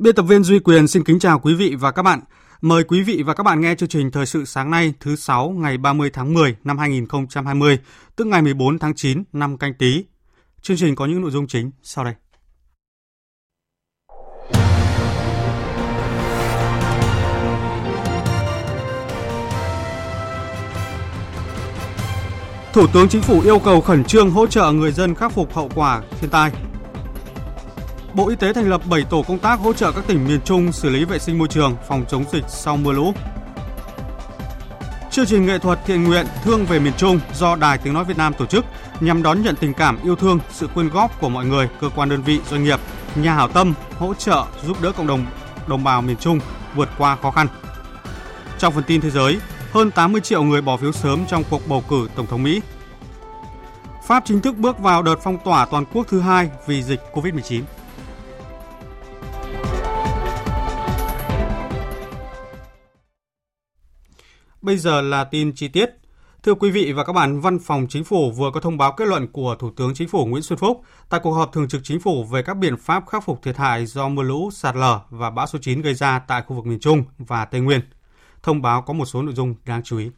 Biên tập viên Duy Quyền xin kính chào quý vị và các bạn. Mời quý vị và các bạn nghe chương trình Thời sự sáng nay thứ 6 ngày 30 tháng 10 năm 2020, tức ngày 14 tháng 9 năm canh tí. Chương trình có những nội dung chính sau đây. Thủ tướng Chính phủ yêu cầu khẩn trương hỗ trợ người dân khắc phục hậu quả thiên tai. Bộ Y tế thành lập 7 tổ công tác hỗ trợ các tỉnh miền Trung xử lý vệ sinh môi trường, phòng chống dịch sau mưa lũ. Chương trình nghệ thuật thiện nguyện Thương về miền Trung do Đài Tiếng Nói Việt Nam tổ chức nhằm đón nhận tình cảm yêu thương, sự quyên góp của mọi người, cơ quan đơn vị, doanh nghiệp, nhà hảo tâm hỗ trợ giúp đỡ cộng đồng đồng bào miền Trung vượt qua khó khăn. Trong phần tin thế giới, hơn 80 triệu người bỏ phiếu sớm trong cuộc bầu cử Tổng thống Mỹ. Pháp chính thức bước vào đợt phong tỏa toàn quốc thứ hai vì dịch COVID-19. Bây giờ là tin chi tiết. Thưa quý vị và các bạn, Văn phòng Chính phủ vừa có thông báo kết luận của Thủ tướng Chính phủ Nguyễn Xuân Phúc tại cuộc họp thường trực Chính phủ về các biện pháp khắc phục thiệt hại do mưa lũ, sạt lở và bão số 9 gây ra tại khu vực miền Trung và Tây Nguyên. Thông báo có một số nội dung đáng chú ý.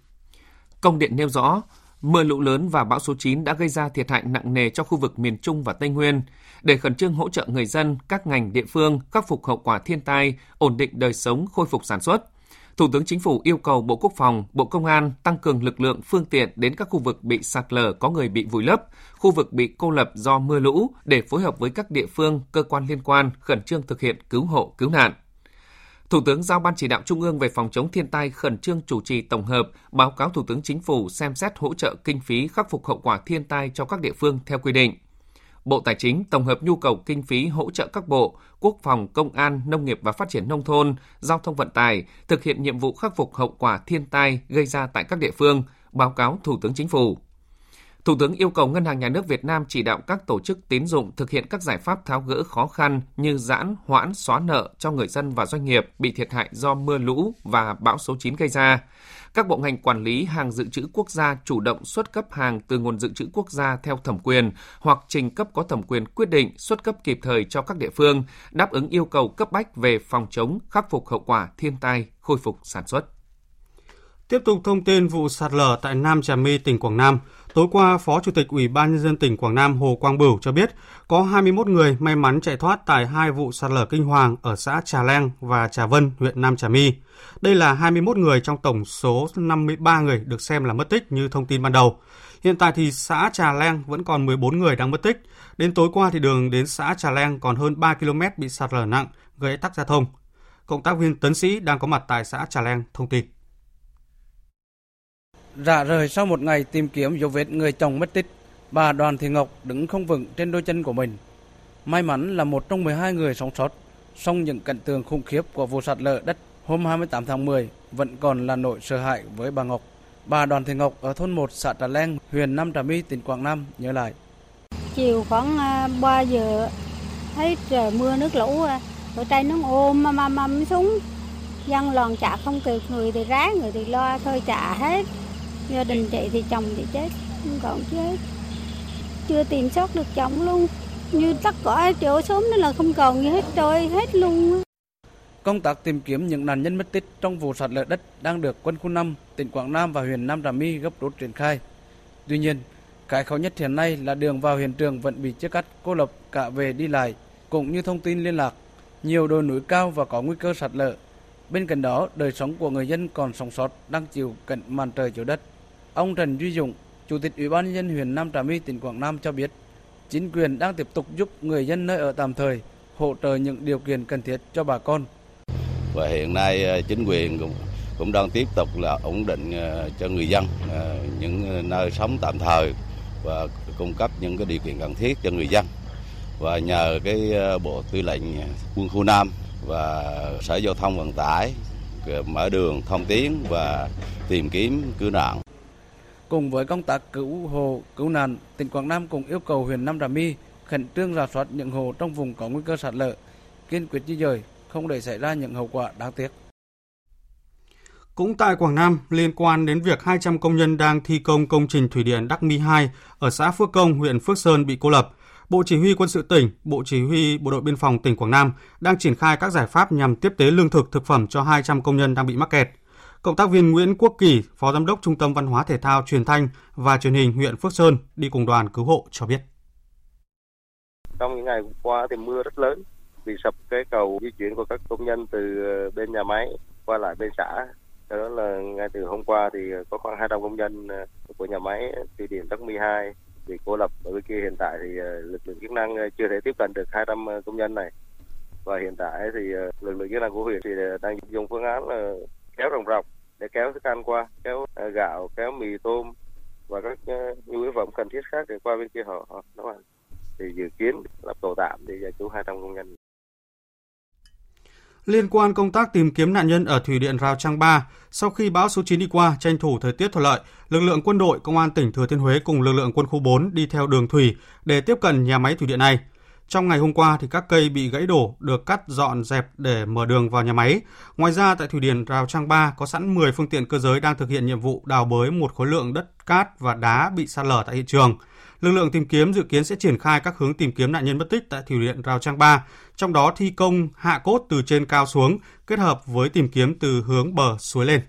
Công điện nêu rõ, mưa lũ lớn và bão số 9 đã gây ra thiệt hại nặng nề cho khu vực miền Trung và Tây Nguyên. Để khẩn trương hỗ trợ người dân, các ngành địa phương khắc phục hậu quả thiên tai, ổn định đời sống, khôi phục sản xuất, Thủ tướng Chính phủ yêu cầu Bộ Quốc phòng, Bộ Công an tăng cường lực lượng phương tiện đến các khu vực bị sạt lở có người bị vùi lấp, khu vực bị cô lập do mưa lũ để phối hợp với các địa phương, cơ quan liên quan khẩn trương thực hiện cứu hộ, cứu nạn. Thủ tướng giao Ban chỉ đạo Trung ương về phòng chống thiên tai khẩn trương chủ trì tổng hợp, báo cáo Thủ tướng Chính phủ xem xét hỗ trợ kinh phí khắc phục hậu quả thiên tai cho các địa phương theo quy định. Bộ Tài chính tổng hợp nhu cầu kinh phí hỗ trợ các bộ Quốc phòng, Công an, Nông nghiệp và Phát triển Nông thôn, Giao thông Vận tải thực hiện nhiệm vụ khắc phục hậu quả thiên tai gây ra tại các địa phương, báo cáo Thủ tướng Chính phủ. Thủ tướng yêu cầu Ngân hàng Nhà nước Việt Nam chỉ đạo các tổ chức tín dụng thực hiện các giải pháp tháo gỡ khó khăn như giãn, hoãn, xóa nợ cho người dân và doanh nghiệp bị thiệt hại do mưa lũ và bão số 9 gây ra, các bộ ngành quản lý hàng dự trữ quốc gia chủ động xuất cấp hàng từ nguồn dự trữ quốc gia theo thẩm quyền hoặc trình cấp có thẩm quyền quyết định xuất cấp kịp thời cho các địa phương, đáp ứng yêu cầu cấp bách về phòng chống, khắc phục hậu quả thiên tai, khôi phục sản xuất. Tiếp tục thông tin vụ sạt lở tại Nam Trà My, tỉnh Quảng Nam. Tối qua, Phó Chủ tịch Ủy ban Nhân dân tỉnh Quảng Nam Hồ Quang Bửu cho biết có 21 người may mắn chạy thoát tại hai vụ sạt lở kinh hoàng ở xã Trà Leng và Trà Vân, huyện Nam Trà My. Đây là 21 người trong tổng số 53 người được xem là mất tích như thông tin ban đầu. Hiện tại thì xã Trà Leng vẫn còn 14 người đang mất tích. Đến tối qua thì đường đến xã Trà Leng còn hơn 3 km bị sạt lở nặng, gây tắc giao thông. Cộng tác viên Tấn Sĩ đang có mặt tại xã Trà Leng thông tin. Rã rời sau một ngày tìm kiếm dấu vết người chồng mất tích, bà Đoàn Thị Ngọc đứng không vững trên đôi chân của mình. May mắn là một trong 12 người sống sót, song những cảnh tượng khủng khiếp của vụ sạt lở đất hôm 28 tháng 10 vẫn còn là nỗi sợ hãi với bà Ngọc. Bà Đoàn Thị Ngọc ở thôn 1 xã Trà Leng, huyện Nam Trà My, tỉnh Quảng Nam nhớ lại. Chiều khoảng à, 3 giờ thấy trời mưa nước lũ, à, ở nó ôm mà mầm xuống. Dân lòn chả không kịp, người thì ráng, người thì lo, thôi chả hết. Gia đình chị thì chồng thì chết, không còn chết. Chưa tìm sót được chồng luôn. Như tất cả chỗ sớm nên là không còn gì hết trôi hết luôn. Công tác tìm kiếm những nạn nhân mất tích trong vụ sạt lở đất đang được quân khu 5, tỉnh Quảng Nam và huyện Nam Trà My gấp rút triển khai. Tuy nhiên, cái khó nhất hiện nay là đường vào hiện trường vẫn bị chia cắt cô lập cả về đi lại, cũng như thông tin liên lạc. Nhiều đồi núi cao và có nguy cơ sạt lở. Bên cạnh đó, đời sống của người dân còn sống sót đang chịu cận màn trời chiếu đất. Ông Trần Duy Dũng, Chủ tịch Ủy ban nhân dân huyện Nam Trà My tỉnh Quảng Nam cho biết, chính quyền đang tiếp tục giúp người dân nơi ở tạm thời hỗ trợ những điều kiện cần thiết cho bà con. Và hiện nay ờ, chính quyền cũng cũng đang tiếp tục là ổn định ờ, cho người dân ờ, những nơi sống tạm thời và cung cấp những cái điều kiện cần thiết cho người dân. Và nhờ cái bộ tư lệnh quân khu Nam và Sở Giao thông Vận tải mở đường thông tuyến và tìm kiếm cứu nạn. Cùng với công tác cứu hộ, cứu nạn, tỉnh Quảng Nam cũng yêu cầu huyện Nam Trà My khẩn trương rà soát những hồ trong vùng có nguy cơ sạt lở, kiên quyết di dời, không để xảy ra những hậu quả đáng tiếc. Cũng tại Quảng Nam, liên quan đến việc 200 công nhân đang thi công công trình thủy điện Đắc Mi 2 ở xã Phước Công, huyện Phước Sơn bị cô lập, Bộ Chỉ huy Quân sự tỉnh, Bộ Chỉ huy Bộ đội Biên phòng tỉnh Quảng Nam đang triển khai các giải pháp nhằm tiếp tế lương thực thực phẩm cho 200 công nhân đang bị mắc kẹt. Cộng tác viên Nguyễn Quốc Kỳ, Phó Giám đốc Trung tâm Văn hóa Thể thao Truyền thanh và Truyền hình huyện Phước Sơn đi cùng đoàn cứu hộ cho biết. Trong những ngày qua thì mưa rất lớn, bị sập cái cầu di chuyển của các công nhân từ ờ, bên nhà máy qua lại bên xã. Cho đó là ngay từ hôm qua thì có khoảng 200 công nhân ờ, của nhà máy thủy điện Đắc Mi 2 bị cô lập ở bên kia hiện tại thì ờ, lực lượng chức năng chưa thể tiếp cận được 200 công nhân này và hiện tại thì lực lượng chức năng của huyện thì đang dùng phương án là kéo rồng rọc để kéo thức ăn qua kéo à, gạo kéo mì tôm và các à, nhu yếu phẩm cần thiết khác để qua bên kia họ, họ nấu ăn thì dự kiến lập tổ tạm để giải cứu 200 công nhân. Liên quan công tác tìm kiếm nạn nhân ở thủy điện Rào Trang 3, sau khi bão số 9 đi qua, tranh thủ thời tiết thuận lợi, lực lượng quân đội công an tỉnh Thừa Thiên Huế cùng lực lượng quân khu 4 đi theo đường thủy để tiếp cận nhà máy thủy điện này. Trong ngày hôm qua thì các cây bị gãy đổ được cắt dọn dẹp để mở đường vào nhà máy. Ngoài ra tại thủy điện Rào Trang 3 có sẵn 10 phương tiện cơ giới đang thực hiện nhiệm vụ đào bới một khối lượng đất cát và đá bị sạt lở tại hiện trường. Lực lượng tìm kiếm dự kiến sẽ triển khai các hướng tìm kiếm nạn nhân mất tích tại thủy điện Rào Trang 3, trong đó thi công hạ cốt từ trên cao xuống, kết hợp với tìm kiếm từ hướng bờ suối lên.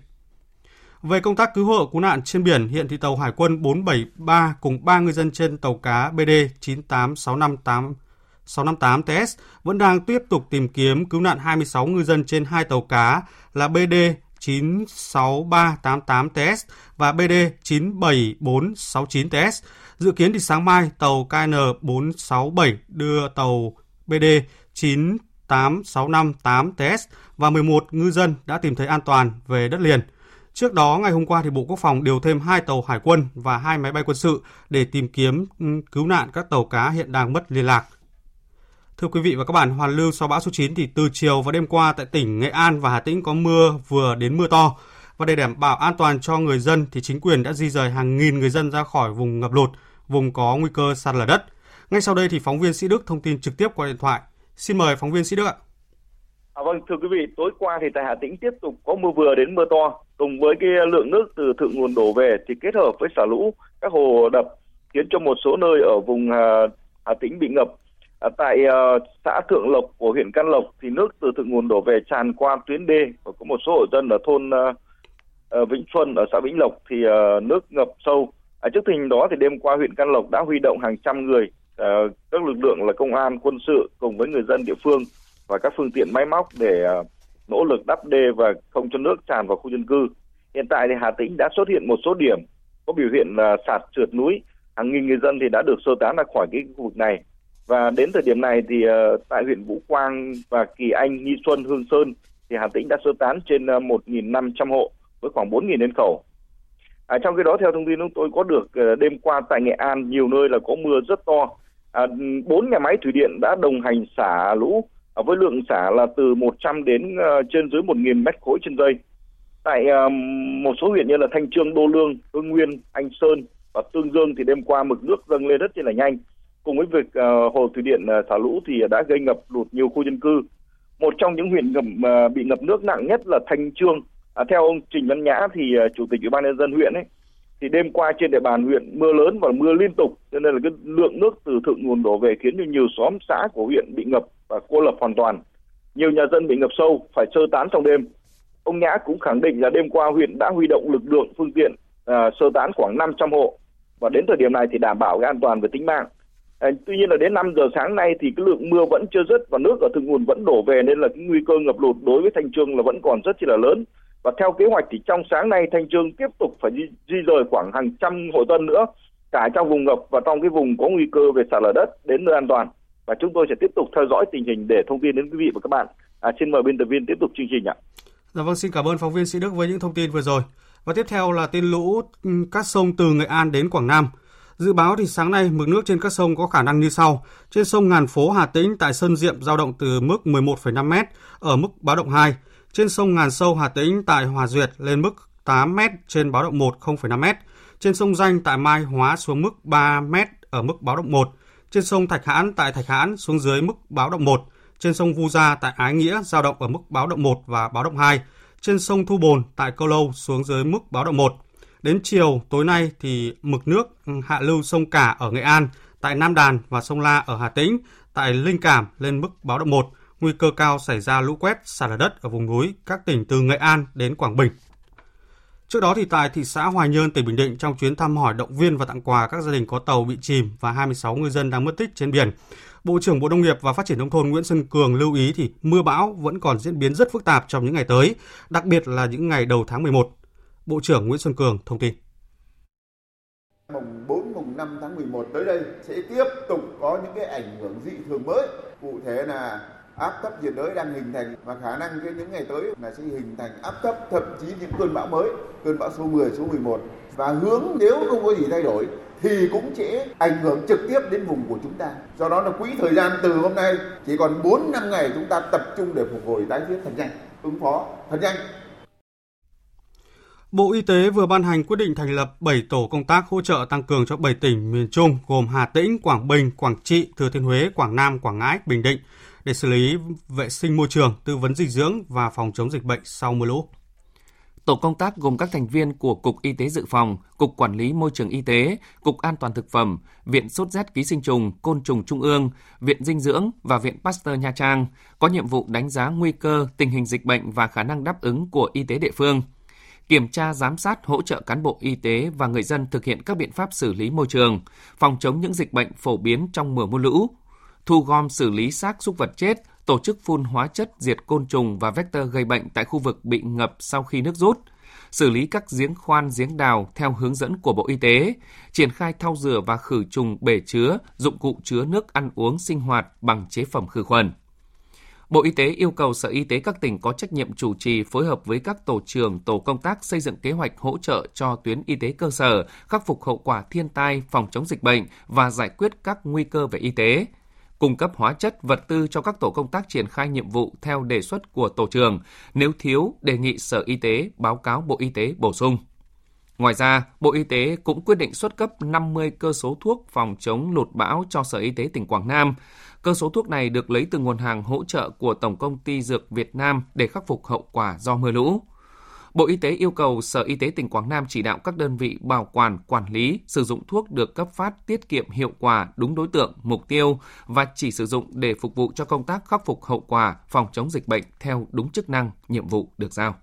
Về công tác cứu hộ cứu nạn trên biển, hiện thì tàu Hải quân 473 cùng 3 ngư dân trên tàu cá BD 98658 658TS vẫn đang tiếp tục tìm kiếm cứu nạn 26 ngư dân trên hai tàu cá là BD 96388TS và BD 97469TS. Dự kiến thì sáng mai tàu KN467 đưa tàu BD 98658TS và 11 ngư dân đã tìm thấy an toàn về đất liền. Trước đó, ngày hôm qua thì Bộ Quốc phòng điều thêm hai tàu hải quân và hai máy bay quân sự để tìm kiếm ừ, cứu nạn các tàu cá hiện đang mất liên lạc. Thưa quý vị và các bạn, hoàn lưu sau bão số 9 thì từ chiều và đêm qua tại tỉnh Nghệ An và Hà Tĩnh có mưa vừa đến mưa to. Và để đảm bảo an toàn cho người dân thì chính quyền đã di rời hàng nghìn người dân ra khỏi vùng ngập lụt, vùng có nguy cơ sạt lở đất. Ngay sau đây thì phóng viên Sĩ Đức thông tin trực tiếp qua điện thoại. Xin mời phóng viên Sĩ Đức ạ. À, vâng, thưa quý vị, tối qua thì tại Hà Tĩnh tiếp tục có mưa vừa đến mưa to, cùng với cái lượng nước từ thượng nguồn đổ về thì kết hợp với xả lũ các hồ đập khiến cho một số nơi ở vùng Hà, Hà Tĩnh bị ngập À, tại uh, xã Thượng Lộc của huyện Can Lộc thì nước từ thượng nguồn đổ về tràn qua tuyến đê và có một số hộ dân ở thôn uh, Vĩnh Xuân ở xã Vĩnh Lộc thì uh, nước ngập sâu. À, trước tình đó thì đêm qua huyện Can Lộc đã huy động hàng trăm người, uh, các lực lượng là công an, quân sự cùng với người dân địa phương và các phương tiện máy móc để uh, nỗ lực đắp đê và không cho nước tràn vào khu dân cư. Hiện tại thì Hà Tĩnh đã xuất hiện một số điểm có biểu hiện uh, sạt trượt núi, hàng nghìn người dân thì đã được sơ tán ra khỏi cái khu vực này và đến thời điểm này thì uh, tại huyện Vũ Quang và Kỳ Anh, Nghi Xuân, Hương Sơn thì Hà Tĩnh đã sơ tán trên ờ, uh, 1.500 hộ với khoảng 4.000 nhân khẩu. À, trong khi đó theo thông tin chúng tôi có được uh, đêm qua tại Nghệ An nhiều nơi là có mưa rất to. À, bốn nhà máy thủy điện đã đồng hành xả lũ à, với lượng xả là từ 100 đến trên dưới 1.000 mét khối trên giây. Tại một số huyện như là Thanh Trương, Đô Lương, Hương Nguyên, Anh Sơn và Tương Dương thì đêm qua mực nước dâng lên rất là nhanh cùng với việc uh, hồ thủy điện ờ, uh, xả lũ thì đã gây ngập lụt nhiều khu dân cư. Một trong những huyện ngập uh, bị ngập nước nặng nhất là Thanh Trương. À, theo ông Trình Văn Nhã thì uh, chủ tịch ủy ban nhân dân huyện ấy thì đêm qua trên địa bàn huyện mưa lớn và mưa liên tục cho nên là cái lượng nước từ thượng nguồn đổ về khiến cho nhiều xóm xã của huyện bị ngập và cô lập hoàn toàn. Nhiều nhà dân bị ngập sâu phải sơ tán trong đêm. Ông Nhã cũng khẳng định là đêm qua huyện đã huy động lực lượng phương tiện uh, sơ tán khoảng 500 hộ và đến thời điểm này thì đảm bảo cái an toàn về tính mạng. À, tuy nhiên là đến 5 giờ sáng nay thì cái lượng mưa vẫn chưa dứt và nước ở thượng nguồn vẫn đổ về nên là cái nguy cơ ngập lụt đối với Thanh Trương là vẫn còn rất là lớn. Và theo kế hoạch thì trong sáng nay Thanh Trương tiếp tục phải di, di rời khoảng hàng trăm hộ dân nữa cả trong vùng ngập và trong cái vùng có nguy cơ về sạt lở đất đến nơi an toàn và chúng tôi sẽ tiếp tục theo dõi tình hình để thông tin đến quý vị và các bạn. À, xin mời biên tập viên tiếp tục chương trình ạ. Dạ vâng, xin cảm ơn phóng viên Sĩ Đức với những thông tin vừa rồi. Và tiếp theo là tin lũ ừ, các sông từ Nghệ An đến Quảng Nam. Dự báo thì sáng nay mực nước trên các sông có khả năng như sau. Trên sông Ngàn Phố Hà Tĩnh tại Sơn Diệm giao động từ mức 11,5 m ở mức báo động 2. Trên sông Ngàn Sâu Hà Tĩnh tại Hòa Duyệt lên mức 8 m trên báo động 1 0,5 m. Trên sông Danh tại Mai Hóa xuống mức 3 m ở mức báo động 1. Trên sông Thạch Hãn tại Thạch Hãn xuống dưới mức báo động 1. Trên sông Vu Gia tại Ái Nghĩa giao động ở mức báo động 1 và báo động 2. Trên sông Thu Bồn tại Câu Lâu xuống dưới mức báo động 1. Đến chiều tối nay thì mực nước hạ lưu sông Cả ở Nghệ An, tại Nam Đàn và sông La ở Hà Tĩnh, tại Linh Cảm lên mức báo động 1, nguy cơ cao xảy ra lũ quét, sạt lở đất ở vùng núi các tỉnh từ Nghệ An đến Quảng Bình. Trước đó thì tại thị xã Hoài Nhơn, tỉnh Bình Định trong chuyến thăm hỏi động viên và tặng quà các gia đình có tàu bị chìm và 26 ngư dân đang mất tích trên biển. Bộ trưởng Bộ Nông nghiệp và Phát triển nông thôn Nguyễn Xuân Cường lưu ý thì mưa bão vẫn còn diễn biến rất phức tạp trong những ngày tới, đặc biệt là những ngày đầu tháng 11. Bộ trưởng Nguyễn Xuân Cường thông tin. Mùng 4, mùng 5 tháng 11 tới đây sẽ tiếp tục có những cái ảnh hưởng dị thường mới. Cụ thể là áp thấp nhiệt đới đang hình thành và khả năng cái những ngày tới là sẽ hình thành áp thấp thậm chí những cơn bão mới, cơn bão số 10, số 11 và hướng nếu không có gì thay đổi thì cũng sẽ ảnh hưởng trực tiếp đến vùng của chúng ta. Do đó là quỹ thời gian từ hôm nay chỉ còn 4 năm ngày chúng ta tập trung để phục hồi tái thiết thật nhanh, ứng phó thật nhanh Bộ Y tế vừa ban hành quyết định thành lập 7 tổ công tác hỗ trợ tăng cường cho 7 tỉnh miền Trung gồm Hà Tĩnh, Quảng Bình, Quảng Trị, Thừa Thiên Huế, Quảng Nam, Quảng Ngãi, Bình Định để xử lý vệ sinh môi trường, tư vấn dinh dưỡng và phòng chống dịch bệnh sau mưa lũ. Tổ công tác gồm các thành viên của Cục Y tế Dự phòng, Cục Quản lý Môi trường Y tế, Cục An toàn Thực phẩm, Viện Sốt rét Ký sinh trùng, Côn trùng Trung ương, Viện Dinh dưỡng và Viện Pasteur Nha Trang có nhiệm vụ đánh giá nguy cơ, tình hình dịch bệnh và khả năng đáp ứng của y tế địa phương – kiểm tra giám sát hỗ trợ cán bộ y tế và người dân thực hiện các biện pháp xử lý môi trường, phòng chống những dịch bệnh phổ biến trong mùa mưa lũ, thu gom xử lý xác súc vật chết, tổ chức phun hóa chất diệt côn trùng và vector gây bệnh tại khu vực bị ngập sau khi nước rút, xử lý các giếng khoan giếng đào theo hướng dẫn của Bộ Y tế, triển khai thau rửa và khử trùng bể chứa, dụng cụ chứa nước ăn uống sinh hoạt bằng chế phẩm khử khuẩn. Bộ Y tế yêu cầu Sở Y tế các tỉnh có trách nhiệm chủ trì phối hợp với các tổ trưởng, tổ công tác xây dựng kế hoạch hỗ trợ cho tuyến y tế cơ sở, khắc phục hậu quả thiên tai, phòng chống dịch bệnh và giải quyết các nguy cơ về y tế, cung cấp hóa chất, vật tư cho các tổ công tác triển khai nhiệm vụ theo đề xuất của tổ trưởng. Nếu thiếu, đề nghị Sở Y tế báo cáo Bộ Y tế bổ sung. Ngoài ra, Bộ Y tế cũng quyết định xuất cấp 50 cơ số thuốc phòng chống lụt bão cho Sở Y tế tỉnh Quảng Nam. Cơ số thuốc này được lấy từ nguồn hàng hỗ trợ của Tổng công ty Dược Việt Nam để khắc phục hậu quả do mưa lũ. Bộ Y tế yêu cầu Sở Y tế tỉnh Quảng Nam chỉ đạo các đơn vị bảo quản, quản lý, sử dụng thuốc được cấp phát tiết kiệm hiệu quả, đúng đối tượng, mục tiêu và chỉ sử dụng để phục vụ cho công tác khắc phục hậu quả, phòng chống dịch bệnh theo đúng chức năng, nhiệm vụ được giao.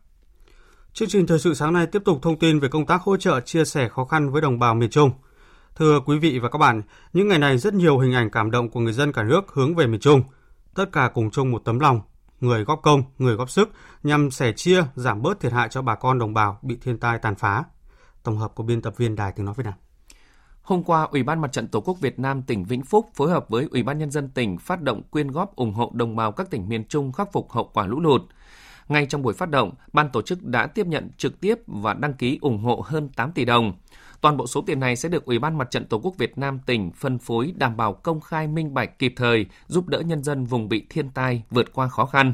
Chương trình thời sự sáng nay tiếp tục thông tin về công tác hỗ trợ chia sẻ khó khăn với đồng bào miền Trung. Thưa quý vị và các bạn, những ngày này rất nhiều hình ảnh cảm động của người dân cả nước hướng về miền Trung. Tất cả cùng chung một tấm lòng, người góp công, người góp sức nhằm sẻ chia, giảm bớt thiệt hại cho bà con đồng bào bị thiên tai tàn phá. Tổng hợp của biên tập viên Đài Tiếng Nói Việt Nam. Hôm qua, Ủy ban Mặt trận Tổ quốc Việt Nam tỉnh Vĩnh Phúc phối hợp với Ủy ban Nhân dân tỉnh phát động quyên góp ủng hộ đồng bào các tỉnh miền Trung khắc phục hậu quả lũ lụt. Ngay trong buổi phát động, ban tổ chức đã tiếp nhận trực tiếp và đăng ký ủng hộ hơn 8 tỷ đồng. Toàn bộ số tiền này sẽ được Ủy ban Mặt trận Tổ quốc Việt Nam tỉnh phân phối đảm bảo công khai minh bạch kịp thời, giúp đỡ nhân dân vùng bị thiên tai vượt qua khó khăn.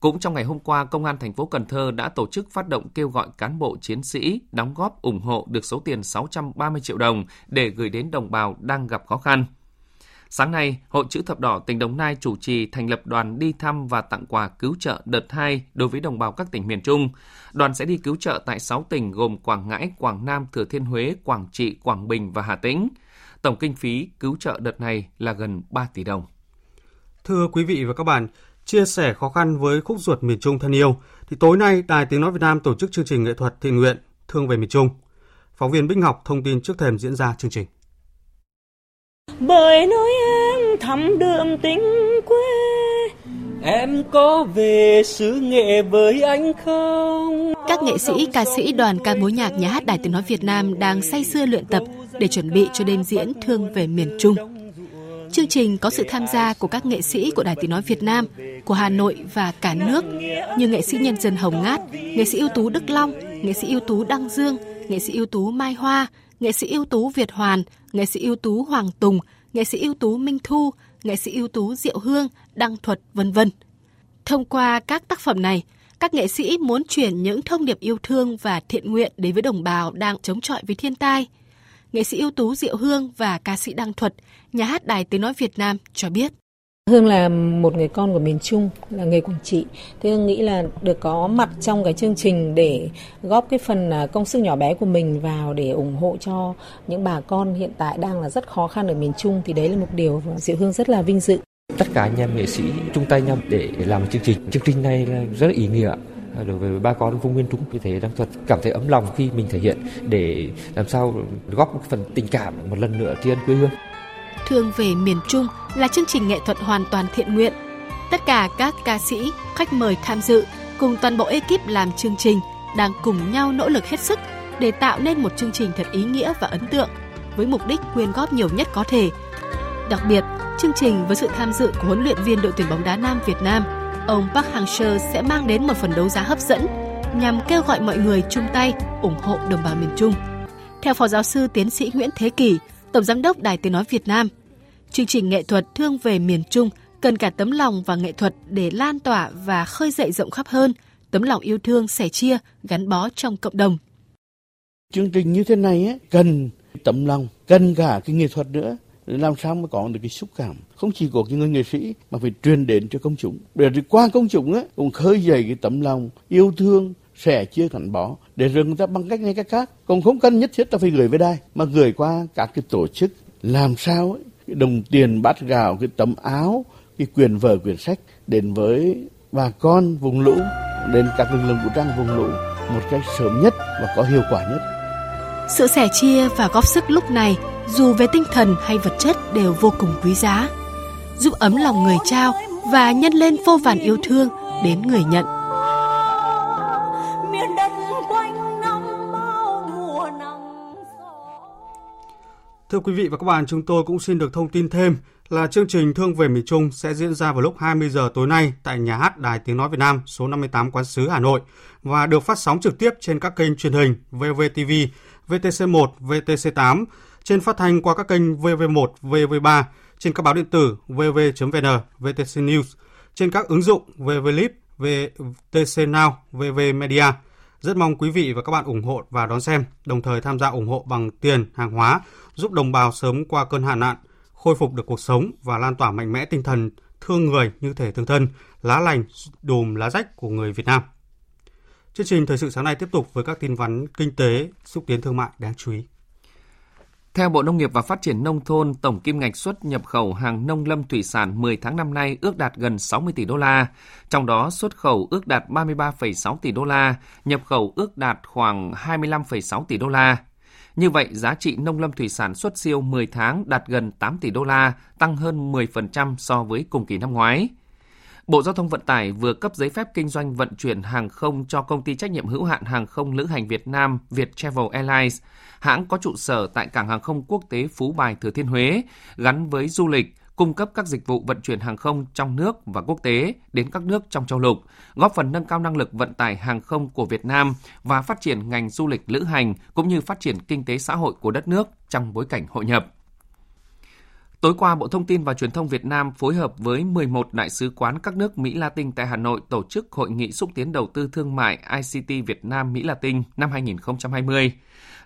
Cũng trong ngày hôm qua, Công an thành phố Cần Thơ đã tổ chức phát động kêu gọi cán bộ chiến sĩ đóng góp ủng hộ được số tiền 630 triệu đồng để gửi đến đồng bào đang gặp khó khăn. Sáng nay, Hội chữ thập đỏ tỉnh Đồng Nai chủ trì thành lập đoàn đi thăm và tặng quà cứu trợ đợt 2 đối với đồng bào các tỉnh miền Trung. Đoàn sẽ đi cứu trợ tại 6 tỉnh gồm Quảng Ngãi, Quảng Nam, Thừa Thiên Huế, Quảng Trị, Quảng Bình và Hà Tĩnh. Tổng kinh phí cứu trợ đợt này là gần 3 tỷ đồng. Thưa quý vị và các bạn, chia sẻ khó khăn với khúc ruột miền Trung thân yêu, thì tối nay Đài Tiếng Nói Việt Nam tổ chức chương trình nghệ thuật thiện nguyện Thương về miền Trung. Phóng viên Bích Ngọc thông tin trước thềm diễn ra chương trình bởi nói em thắm đượm tình quê Em có về xứ nghệ với anh không? Các nghệ sĩ, ca sĩ đoàn ca mối nhạc nhà hát Đài Tiếng Nói Việt Nam đang say sưa luyện tập để chuẩn bị cho đêm diễn Thương về miền Trung. Chương trình có sự tham gia của các nghệ sĩ của Đài Tiếng Nói Việt Nam, của Hà Nội và cả nước như nghệ sĩ nhân dân Hồng Ngát, nghệ sĩ ưu tú Đức Long, nghệ sĩ ưu tú Đăng Dương, nghệ sĩ ưu tú Mai Hoa, nghệ sĩ ưu tú Việt Hoàn, nghệ sĩ ưu tú Hoàng Tùng, nghệ sĩ ưu tú Minh Thu, nghệ sĩ ưu tú Diệu Hương, Đăng Thuật, vân vân. Thông qua các tác phẩm này, các nghệ sĩ muốn truyền những thông điệp yêu thương và thiện nguyện đến với đồng bào đang chống chọi với thiên tai. Nghệ sĩ ưu tú Diệu Hương và ca sĩ Đăng Thuật, nhà hát Đài Tiếng Nói Việt Nam cho biết. Hương là một người con của miền Trung, là người Quảng Trị. Thế Hương nghĩ là được có mặt trong cái chương trình để góp cái phần à, công sức nhỏ bé của mình vào để ủng hộ cho những bà con hiện tại đang là rất khó khăn ở miền Trung thì đấy là một điều Diệu Hương rất là vinh dự. Tất cả anh em nghệ sĩ chung tay nhau để làm chương trình. Chương trình này là rất là ý nghĩa à, đối với ba con vùng miền Trung như thế đang thuật cảm thấy ấm lòng khi mình thể hiện để làm sao góp một phần tình cảm một lần nữa tri ân quê hương. Thương về miền Trung là chương trình nghệ thuật hoàn toàn thiện nguyện. Tất cả các ca sĩ, khách mời tham dự cùng toàn bộ ekip làm chương trình đang cùng nhau nỗ lực hết sức để tạo nên một chương trình thật ý nghĩa và ấn tượng với mục đích quyên góp nhiều nhất có thể. Đặc biệt, chương trình với sự tham dự của huấn luyện viên đội tuyển bóng đá nam Việt Nam, ông Park Hang-seo sẽ mang đến một phần đấu giá hấp dẫn nhằm kêu gọi mọi người chung tay ủng hộ đồng bào miền Trung. Theo Phó Giáo sư Tiến sĩ Nguyễn Thế Kỳ. Tổng Giám đốc Đài Tiếng Nói Việt Nam, chương trình nghệ thuật Thương về miền Trung cần cả tấm lòng và nghệ thuật để lan tỏa và khơi dậy rộng khắp hơn tấm lòng yêu thương sẻ chia gắn bó trong cộng đồng. Chương trình như thế này ấy, cần tấm lòng, cần cả cái nghệ thuật nữa để làm sao mà có được cái xúc cảm. Không chỉ của cái người nghệ sĩ mà phải truyền đến cho công chúng. Để qua công chúng ấy, cũng khơi dậy cái tấm lòng yêu thương sẻ chia thành bỏ để rồi người ta bằng cách này cách khác. Còn không cần nhất thiết ta phải gửi về đây mà gửi qua các cái tổ chức. Làm sao ấy, cái đồng tiền bát gạo cái tấm áo cái quyền vở quyển sách đến với bà con vùng lũ đến các lực lượng vũ trang vùng lũ một cách sớm nhất và có hiệu quả nhất. Sự sẻ chia và góp sức lúc này dù về tinh thần hay vật chất đều vô cùng quý giá giúp ấm lòng người trao và nhân lên vô vàn yêu thương đến người nhận. Thưa quý vị và các bạn, chúng tôi cũng xin được thông tin thêm là chương trình Thương về miền Trung sẽ diễn ra vào lúc 20 giờ tối nay tại nhà hát Đài Tiếng nói Việt Nam số 58 Quán sứ Hà Nội và được phát sóng trực tiếp trên các kênh truyền hình VVTV, VTC1, VTC8, trên phát thanh qua các kênh VV1, VV3, trên các báo điện tử vv.vn, VTC News, trên các ứng dụng VVlip VTC Now, VV Media. Rất mong quý vị và các bạn ủng hộ và đón xem, đồng thời tham gia ủng hộ bằng tiền, hàng hóa, giúp đồng bào sớm qua cơn hạn nạn, khôi phục được cuộc sống và lan tỏa mạnh mẽ tinh thần thương người như thể thương thân, lá lành đùm lá rách của người Việt Nam. Chương trình thời sự sáng nay tiếp tục với các tin vắn kinh tế, xúc tiến thương mại đáng chú ý. Theo Bộ Nông nghiệp và Phát triển Nông thôn, tổng kim ngạch xuất nhập khẩu hàng nông lâm thủy sản 10 tháng năm nay ước đạt gần 60 tỷ đô la, trong đó xuất khẩu ước đạt 33,6 tỷ đô la, nhập khẩu ước đạt khoảng 25,6 tỷ đô la. Như vậy, giá trị nông lâm thủy sản xuất siêu 10 tháng đạt gần 8 tỷ đô la, tăng hơn 10% so với cùng kỳ năm ngoái. Bộ Giao thông Vận tải vừa cấp giấy phép kinh doanh vận chuyển hàng không cho công ty trách nhiệm hữu hạn hàng không lữ hành Việt Nam Việt Travel Airlines, hãng có trụ sở tại cảng hàng không quốc tế Phú Bài Thừa Thiên Huế, gắn với du lịch, cung cấp các dịch vụ vận chuyển hàng không trong nước và quốc tế đến các nước trong châu lục, góp phần nâng cao năng lực vận tải hàng không của Việt Nam và phát triển ngành du lịch lữ hành cũng như phát triển kinh tế xã hội của đất nước trong bối cảnh hội nhập. Tối qua, Bộ Thông tin và Truyền thông Việt Nam phối hợp với 11 đại sứ quán các nước Mỹ Latin tại Hà Nội tổ chức Hội nghị xúc tiến đầu tư thương mại ICT Việt Nam Mỹ Latin năm 2020.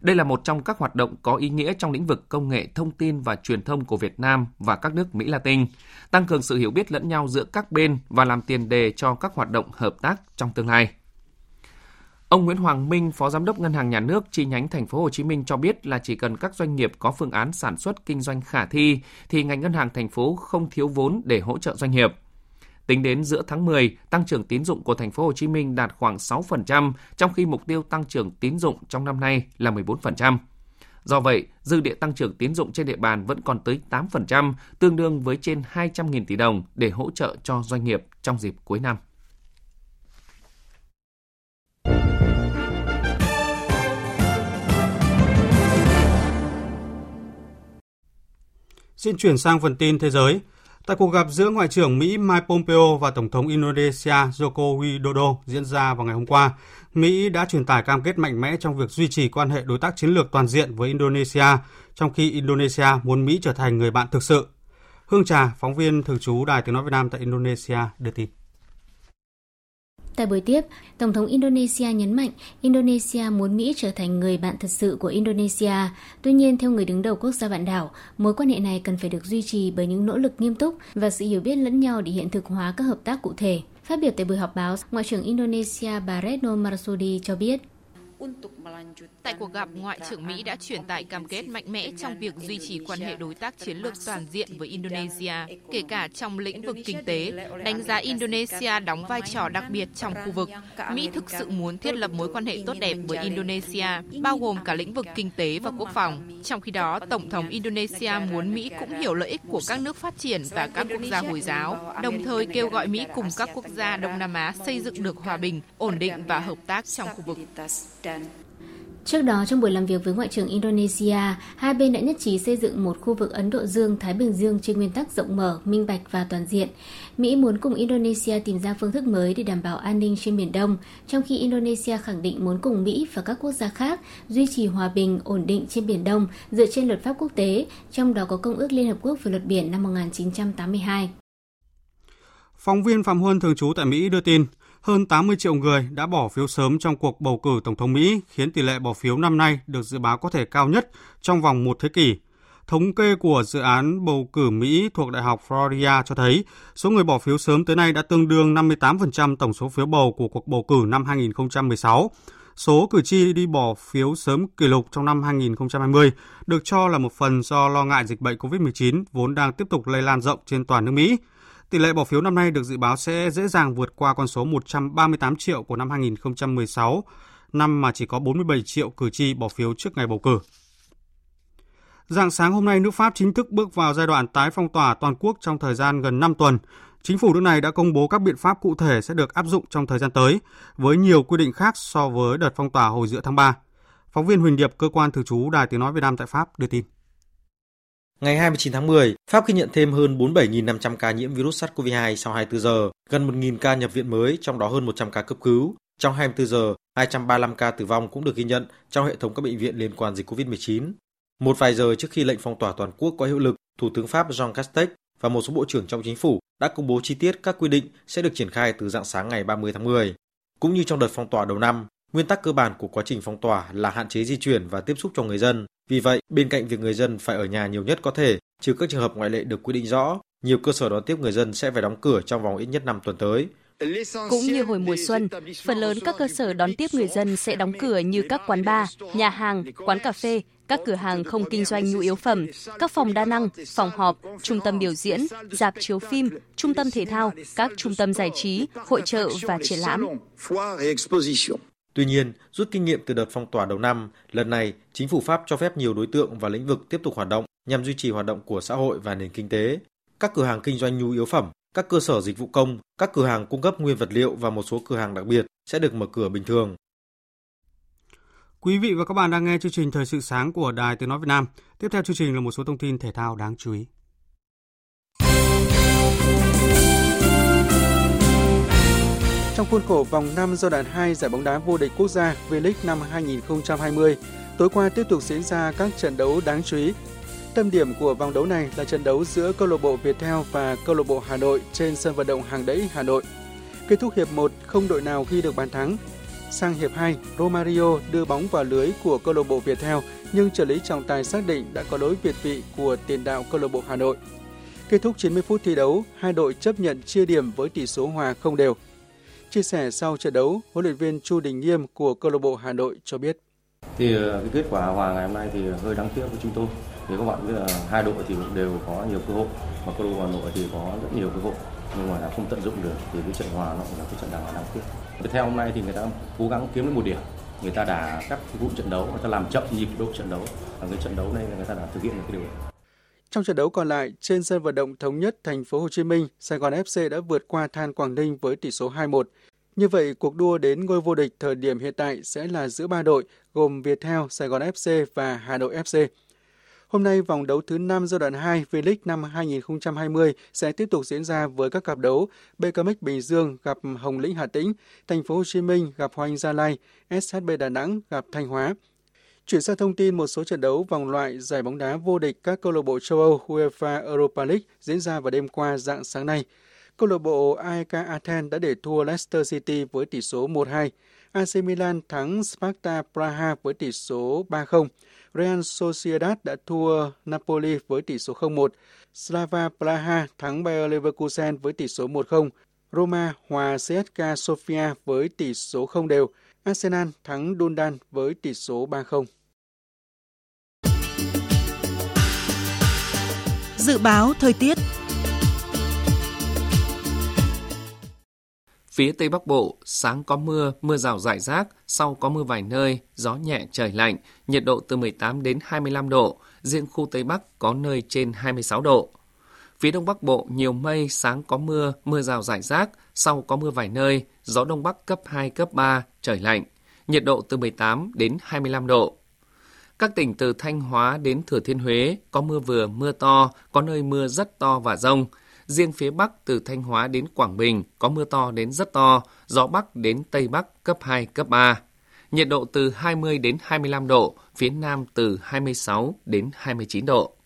Đây là một trong các hoạt động có ý nghĩa trong lĩnh vực công nghệ thông tin và truyền thông của Việt Nam và các nước Mỹ Latin, tăng cường sự hiểu biết lẫn nhau giữa các bên và làm tiền đề cho các hoạt động hợp tác trong tương lai. Ông Nguyễn Hoàng Minh, Phó Giám đốc Ngân hàng Nhà nước chi nhánh Thành phố Hồ Chí Minh cho biết là chỉ cần các doanh nghiệp có phương án sản xuất kinh doanh khả thi thì ngành ngân hàng thành phố không thiếu vốn để hỗ trợ doanh nghiệp. Tính đến giữa tháng 10, tăng trưởng tín dụng của thành phố Hồ Chí Minh đạt khoảng 6%, trong khi mục tiêu tăng trưởng tín dụng trong năm nay là 14%. Do vậy, dư địa tăng trưởng tín dụng trên địa bàn vẫn còn tới 8%, tương đương với trên 200.000 tỷ đồng để hỗ trợ cho doanh nghiệp trong dịp cuối năm. Xin chuyển sang phần tin thế giới. Tại cuộc gặp giữa Ngoại trưởng Mỹ Mike Pompeo và Tổng thống Indonesia Joko Widodo diễn ra vào ngày hôm qua, Mỹ đã truyền tải cam kết mạnh mẽ trong việc duy trì quan hệ đối tác chiến lược toàn diện với Indonesia, trong khi Indonesia muốn Mỹ trở thành người bạn thực sự. Hương Trà, phóng viên thường trú Đài Tiếng Nói Việt Nam tại Indonesia, đưa tin. Tại buổi tiếp, Tổng thống Indonesia nhấn mạnh Indonesia muốn Mỹ trở thành người bạn thật sự của Indonesia. Tuy nhiên, theo người đứng đầu quốc gia vạn đảo, mối quan hệ này cần phải được duy trì bởi những nỗ lực nghiêm túc và sự hiểu biết lẫn nhau để hiện thực hóa các hợp tác cụ thể. Phát biểu tại buổi họp báo, Ngoại trưởng Indonesia bà Marsudi cho biết Tại cuộc gặp, Ngoại trưởng Mỹ đã truyền tải cam kết mạnh mẽ trong việc duy trì quan hệ đối tác chiến lược toàn diện với Indonesia, kể cả trong lĩnh vực kinh tế, đánh giá Indonesia đóng vai trò đặc biệt trong khu vực. Mỹ thực sự muốn thiết lập mối quan hệ tốt đẹp với Indonesia, bao gồm cả lĩnh vực kinh tế và quốc phòng. Trong khi đó, Tổng thống Indonesia muốn Mỹ cũng hiểu lợi ích của các nước phát triển và các quốc gia Hồi giáo, đồng thời kêu gọi Mỹ cùng các quốc gia Đông Nam Á xây dựng được hòa bình, ổn định và hợp tác trong khu vực. Trước đó, trong buổi làm việc với Ngoại trưởng Indonesia, hai bên đã nhất trí xây dựng một khu vực Ấn Độ Dương-Thái Bình Dương trên nguyên tắc rộng mở, minh bạch và toàn diện. Mỹ muốn cùng Indonesia tìm ra phương thức mới để đảm bảo an ninh trên Biển Đông, trong khi Indonesia khẳng định muốn cùng Mỹ và các quốc gia khác duy trì hòa bình, ổn định trên Biển Đông dựa trên luật pháp quốc tế, trong đó có Công ước Liên Hợp Quốc về luật biển năm 1982. Phóng viên Phạm Huân thường trú tại Mỹ đưa tin, hơn 80 triệu người đã bỏ phiếu sớm trong cuộc bầu cử Tổng thống Mỹ, khiến tỷ lệ bỏ phiếu năm nay được dự báo có thể cao nhất trong vòng một thế kỷ. Thống kê của dự án bầu cử Mỹ thuộc Đại học Florida cho thấy số người bỏ phiếu sớm tới nay đã tương đương 58% tổng số phiếu bầu của cuộc bầu cử năm 2016. Số cử tri đi bỏ phiếu sớm kỷ lục trong năm 2020 được cho là một phần do lo ngại dịch bệnh COVID-19 vốn đang tiếp tục lây lan rộng trên toàn nước Mỹ. Tỷ lệ bỏ phiếu năm nay được dự báo sẽ dễ dàng vượt qua con số 138 triệu của năm 2016, năm mà chỉ có 47 triệu cử tri bỏ phiếu trước ngày bầu cử. Dạng sáng hôm nay, nước Pháp chính thức bước vào giai đoạn tái phong tỏa toàn quốc trong thời gian gần 5 tuần. Chính phủ nước này đã công bố các biện pháp cụ thể sẽ được áp dụng trong thời gian tới, với nhiều quy định khác so với đợt phong tỏa hồi giữa tháng 3. Phóng viên Huỳnh Điệp, cơ quan thường trú Đài Tiếng Nói Việt Nam tại Pháp đưa tin. Ngày 29 tháng 10, Pháp ghi nhận thêm hơn 47.500 ca nhiễm virus SARS-CoV-2 sau 24 giờ, gần 1.000 ca nhập viện mới, trong đó hơn 100 ca cấp cứu. Trong 24 giờ, 235 ca tử vong cũng được ghi nhận trong hệ thống các bệnh viện liên quan dịch COVID-19. Một vài giờ trước khi lệnh phong tỏa toàn quốc có hiệu lực, Thủ tướng Pháp Jean Castex và một số bộ trưởng trong chính phủ đã công bố chi tiết các quy định sẽ được triển khai từ dạng sáng ngày 30 tháng 10. Cũng như trong đợt phong tỏa đầu năm, nguyên tắc cơ bản của quá trình phong tỏa là hạn chế di chuyển và tiếp xúc cho người dân. Vì vậy, bên cạnh việc người dân phải ở nhà nhiều nhất có thể, trừ các trường hợp ngoại lệ được quy định rõ, nhiều cơ sở đón tiếp người dân sẽ phải đóng cửa trong vòng ít nhất 5 tuần tới. Cũng như hồi mùa xuân, phần lớn các cơ sở đón tiếp người dân sẽ đóng cửa như các quán bar, nhà hàng, quán cà phê, các cửa hàng không kinh doanh nhu yếu phẩm, các phòng đa năng, phòng họp, trung tâm biểu diễn, dạp chiếu phim, trung tâm thể thao, các trung tâm giải trí, hội trợ và triển lãm. Tuy nhiên, rút kinh nghiệm từ đợt phong tỏa đầu năm, lần này chính phủ Pháp cho phép nhiều đối tượng và lĩnh vực tiếp tục hoạt động nhằm duy trì hoạt động của xã hội và nền kinh tế. Các cửa hàng kinh doanh nhu yếu phẩm, các cơ sở dịch vụ công, các cửa hàng cung cấp nguyên vật liệu và một số cửa hàng đặc biệt sẽ được mở cửa bình thường. Quý vị và các bạn đang nghe chương trình Thời sự sáng của Đài Tiếng Nói Việt Nam. Tiếp theo chương trình là một số thông tin thể thao đáng chú ý. Trong khuôn khổ vòng 5 giai đoạn 2 giải bóng đá vô địch quốc gia V-League năm 2020, tối qua tiếp tục diễn ra các trận đấu đáng chú ý. Tâm điểm của vòng đấu này là trận đấu giữa câu lạc bộ Viettel và câu lạc bộ Hà Nội trên sân vận động Hàng Đẫy, Hà Nội. Kết thúc hiệp 1, không đội nào ghi được bàn thắng. Sang hiệp 2, Romario đưa bóng vào lưới của câu lạc bộ Viettel nhưng trợ lý trọng tài xác định đã có lỗi việt vị của tiền đạo câu lạc bộ Hà Nội. Kết thúc 90 phút thi đấu, hai đội chấp nhận chia điểm với tỷ số hòa không đều. Chia sẻ sau trận đấu, huấn luyện viên Chu Đình Nghiêm của câu lạc bộ Hà Nội cho biết. Thì ờ, cái kết quả hòa ngày hôm nay thì hơi đáng tiếc với chúng tôi. Thì các bạn biết là hai đội thì đều có nhiều cơ hội, mà câu lạc bộ Hà Nội thì có rất nhiều cơ hội nhưng mà đã không tận dụng được thì cái trận hòa nó cũng là cái trận đáng đáng tiếc. Theo hôm nay thì người ta cố gắng kiếm được một điểm người ta đã các vụ trận đấu người ta làm chậm nhịp độ trận đấu và cái trận đấu này là người ta đã thực hiện được cái điều đó trong trận đấu còn lại, trên sân vận động thống nhất thành phố Hồ Chí Minh, Sài Gòn FC đã vượt qua Than Quảng Ninh với tỷ số 2-1. Như vậy, cuộc đua đến ngôi vô địch thời điểm hiện tại sẽ là giữa ba đội gồm Viettel, Sài Gòn FC và Hà Nội FC. Hôm nay, vòng đấu thứ 5 giai đoạn 2 V-League năm 2020 sẽ tiếp tục diễn ra với các cặp đấu BKMX Bình Dương gặp Hồng Lĩnh Hà Tĩnh, Thành phố Hồ Chí Minh gặp Hoành Gia Lai, SHB Đà Nẵng gặp Thanh Hóa. Chuyển sang thông tin một số trận đấu vòng loại giải bóng đá vô địch các câu lạc bộ châu Âu UEFA Europa League diễn ra vào đêm qua dạng sáng nay. Câu lạc bộ AEK Athens đã để thua Leicester City với tỷ số 1-2. AC Milan thắng Sparta Praha với tỷ số 3-0. Real Sociedad đã thua Napoli với tỷ số 0-1. Slava Praha thắng Bayer Leverkusen với tỷ số 1-0. Roma hòa CSKA Sofia với tỷ số không đều. Arsenal thắng Dundan với tỷ số 3-0. Dự báo thời tiết Phía Tây Bắc Bộ, sáng có mưa, mưa rào rải rác, sau có mưa vài nơi, gió nhẹ trời lạnh, nhiệt độ từ 18 đến 25 độ, riêng khu Tây Bắc có nơi trên 26 độ. Phía Đông Bắc Bộ nhiều mây, sáng có mưa, mưa rào rải rác, sau có mưa vài nơi, gió Đông Bắc cấp 2, cấp 3, trời lạnh, nhiệt độ từ 18 đến 25 độ. Các tỉnh từ Thanh Hóa đến Thừa Thiên Huế có mưa vừa, mưa to, có nơi mưa rất to và rông, Riêng phía Bắc từ Thanh Hóa đến Quảng Bình có mưa to đến rất to, gió Bắc đến Tây Bắc cấp 2, cấp 3. Nhiệt độ từ 20 đến 25 độ, phía Nam từ 26 đến 29 độ.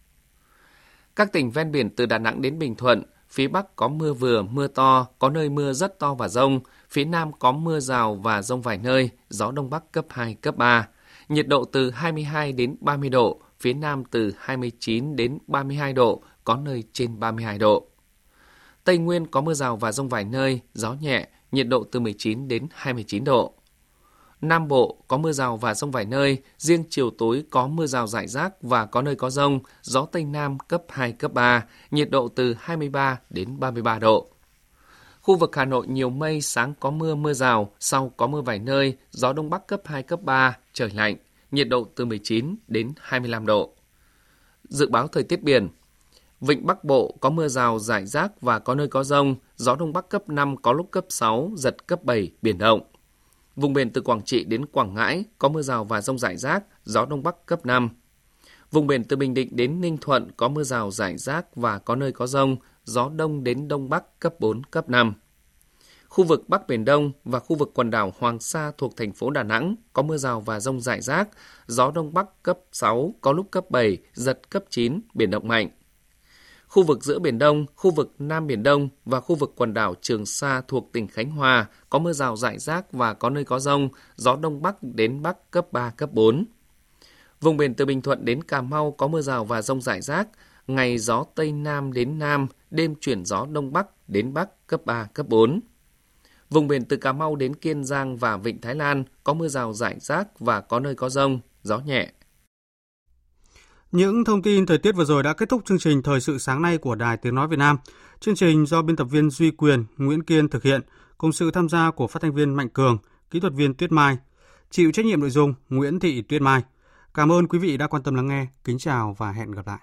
Các tỉnh ven biển từ Đà Nẵng đến Bình Thuận, phía Bắc có mưa vừa, mưa to, có nơi mưa rất to và rông, phía Nam có mưa rào và rông vài nơi, gió Đông Bắc cấp 2, cấp 3. Nhiệt độ từ 22 đến 30 độ, phía Nam từ 29 đến 32 độ, có nơi trên 32 độ. Tây Nguyên có mưa rào và rông vài nơi, gió nhẹ, nhiệt độ từ 19 đến 29 độ. Nam Bộ có mưa rào và rông vài nơi, riêng chiều tối có mưa rào rải rác và có nơi có rông, gió Tây Nam cấp 2, cấp 3, nhiệt độ từ 23 đến 33 độ. Khu vực Hà Nội nhiều mây, sáng có mưa, mưa rào, sau có mưa vài nơi, gió Đông Bắc cấp 2, cấp 3, trời lạnh, nhiệt độ từ 19 đến 25 độ. Dự báo thời tiết biển, Vịnh Bắc Bộ có mưa rào rải rác và có nơi có rông, gió Đông Bắc cấp 5 có lúc cấp 6, giật cấp 7, biển động. Vùng biển từ Quảng Trị đến Quảng Ngãi có mưa rào và rông rải rác, gió Đông Bắc cấp 5. Vùng biển từ Bình Định đến Ninh Thuận có mưa rào rải rác và có nơi có rông, gió Đông đến Đông Bắc cấp 4, cấp 5. Khu vực Bắc Biển Đông và khu vực quần đảo Hoàng Sa thuộc thành phố Đà Nẵng có mưa rào và rông rải rác, gió Đông Bắc cấp 6, có lúc cấp 7, giật cấp 9, biển động mạnh khu vực giữa Biển Đông, khu vực Nam Biển Đông và khu vực quần đảo Trường Sa thuộc tỉnh Khánh Hòa có mưa rào rải rác và có nơi có rông, gió Đông Bắc đến Bắc cấp 3, cấp 4. Vùng biển từ Bình Thuận đến Cà Mau có mưa rào và rông rải rác, ngày gió Tây Nam đến Nam, đêm chuyển gió Đông Bắc đến Bắc cấp 3, cấp 4. Vùng biển từ Cà Mau đến Kiên Giang và Vịnh Thái Lan có mưa rào rải rác và có nơi có rông, gió nhẹ. Những thông tin thời tiết vừa rồi đã kết thúc chương trình Thời sự sáng nay của Đài Tiếng Nói Việt Nam. Chương trình do biên tập viên Duy Quyền, Nguyễn Kiên thực hiện, cùng sự tham gia của phát thanh viên Mạnh Cường, kỹ thuật viên Tuyết Mai. Chịu trách nhiệm nội dung Nguyễn Thị Tuyết Mai. Cảm ơn quý vị đã quan tâm lắng nghe. Kính chào và hẹn gặp lại.